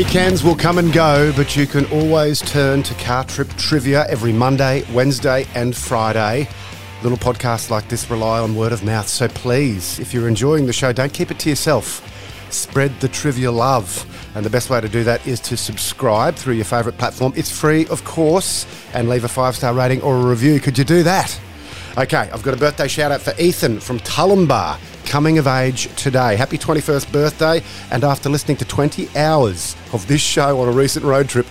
Weekends will come and go, but you can always turn to Car Trip Trivia every Monday, Wednesday, and Friday. Little podcasts like this rely on word of mouth, so please, if you're enjoying the show, don't keep it to yourself. Spread the trivia love. And the best way to do that is to subscribe through your favourite platform. It's free, of course, and leave a five star rating or a review. Could you do that? Okay, I've got a birthday shout out for Ethan from Tullumbar, coming of age today. Happy 21st birthday. And after listening to 20 hours of this show on a recent road trip,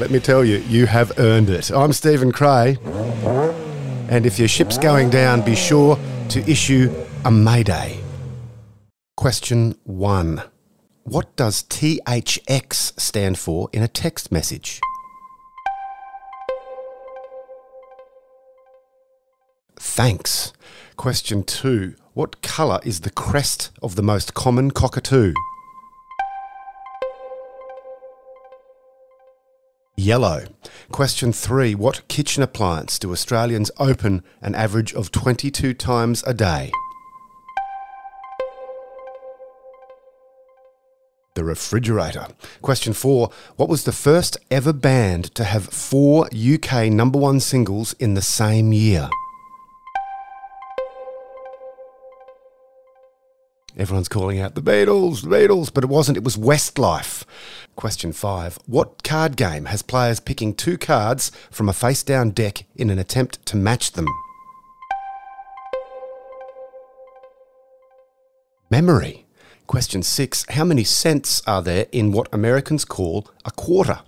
let me tell you, you have earned it. I'm Stephen Cray. And if your ship's going down, be sure to issue a mayday. Question one What does THX stand for in a text message? Thanks. Question two What colour is the crest of the most common cockatoo? Yellow. Question three What kitchen appliance do Australians open an average of 22 times a day? The refrigerator. Question four What was the first ever band to have four UK number one singles in the same year? Everyone's calling out the Beatles, the Beatles, but it wasn't. It was Westlife. Question five What card game has players picking two cards from a face down deck in an attempt to match them? Memory. Question six How many cents are there in what Americans call a quarter?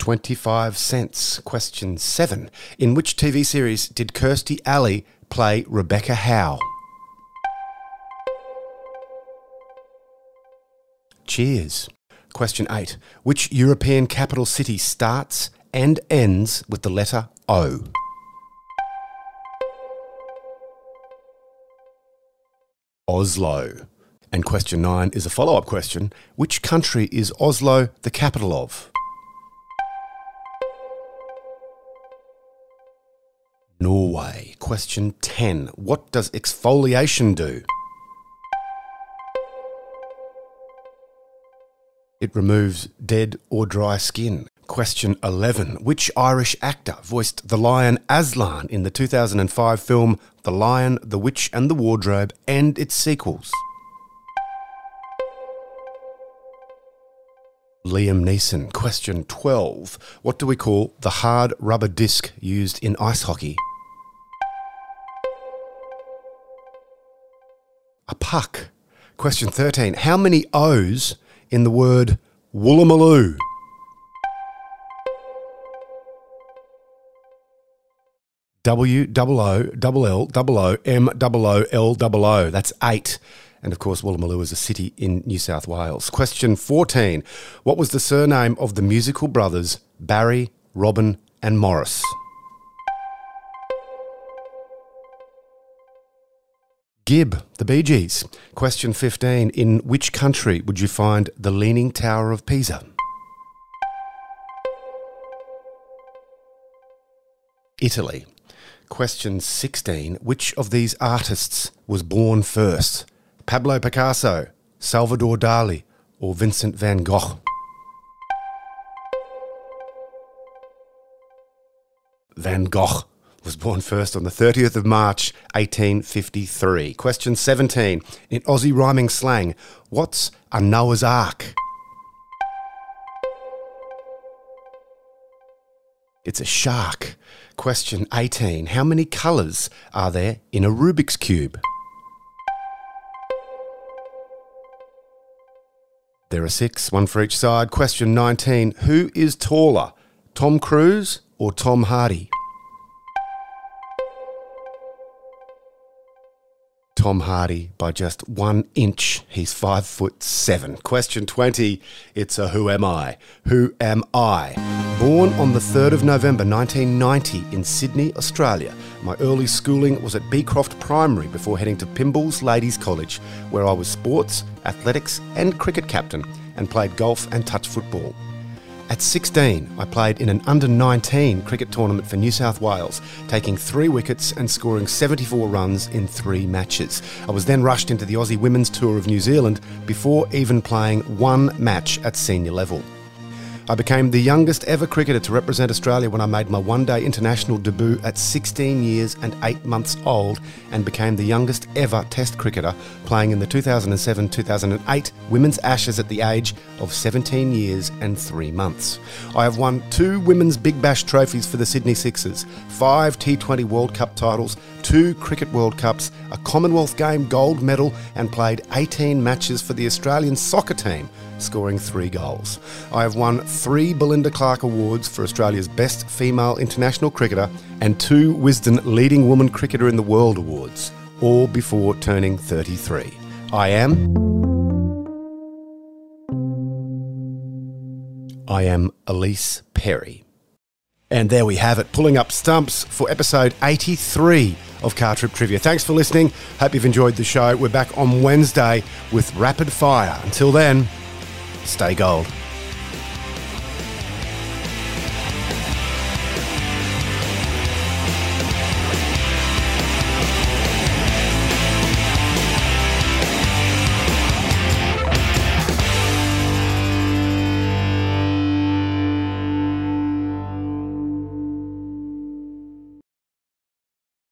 25 cents. Question 7. In which TV series did Kirstie Alley play Rebecca Howe? Cheers. Question 8. Which European capital city starts and ends with the letter O? Oslo. And question 9 is a follow up question. Which country is Oslo the capital of? Norway. Question 10. What does exfoliation do? It removes dead or dry skin. Question 11. Which Irish actor voiced the lion Aslan in the 2005 film The Lion, the Witch and the Wardrobe and its sequels? Liam Neeson. Question 12. What do we call the hard rubber disc used in ice hockey? A puck. Question 13. How many O's in the word Woolloomooloo? W double O double L double O M double O L double O. That's eight. And of course, Woolloomooloo is a city in New South Wales. Question 14. What was the surname of the musical brothers Barry, Robin, and Maurice? Gibb, the Bee Gees. Question 15. In which country would you find the Leaning Tower of Pisa? Italy. Question 16. Which of these artists was born first? Pablo Picasso, Salvador Dali, or Vincent van Gogh? Van Gogh was born first on the 30th of March 1853. Question 17. In Aussie rhyming slang, what's a Noah's Ark? It's a shark. Question 18. How many colours are there in a Rubik's Cube? There are six, one for each side. Question 19. Who is taller, Tom Cruise or Tom Hardy? Tom Hardy by just one inch. He's five foot seven. Question 20. It's a Who Am I? Who am I? Born on the 3rd of November 1990 in Sydney, Australia. My early schooling was at Beecroft Primary before heading to Pymble's Ladies College, where I was sports, athletics, and cricket captain and played golf and touch football. At 16, I played in an under 19 cricket tournament for New South Wales, taking three wickets and scoring 74 runs in three matches. I was then rushed into the Aussie Women's Tour of New Zealand before even playing one match at senior level. I became the youngest ever cricketer to represent Australia when I made my one day international debut at 16 years and 8 months old and became the youngest ever Test cricketer playing in the 2007 2008 Women's Ashes at the age of 17 years and 3 months. I have won two Women's Big Bash trophies for the Sydney Sixers, five T20 World Cup titles, two Cricket World Cups, a Commonwealth Game gold medal, and played 18 matches for the Australian soccer team scoring three goals. I have won three Belinda Clark Awards for Australia's Best Female International Cricketer and two Wisden Leading Woman Cricketer in the World Awards, all before turning 33. I am. I am Ellyse Perry. And there we have it, pulling up stumps for episode 83 of Car Trip Trivia. Thanks for listening. Hope you've enjoyed the show. We're back on Wednesday with Rapid Fire. Until then, stay gold.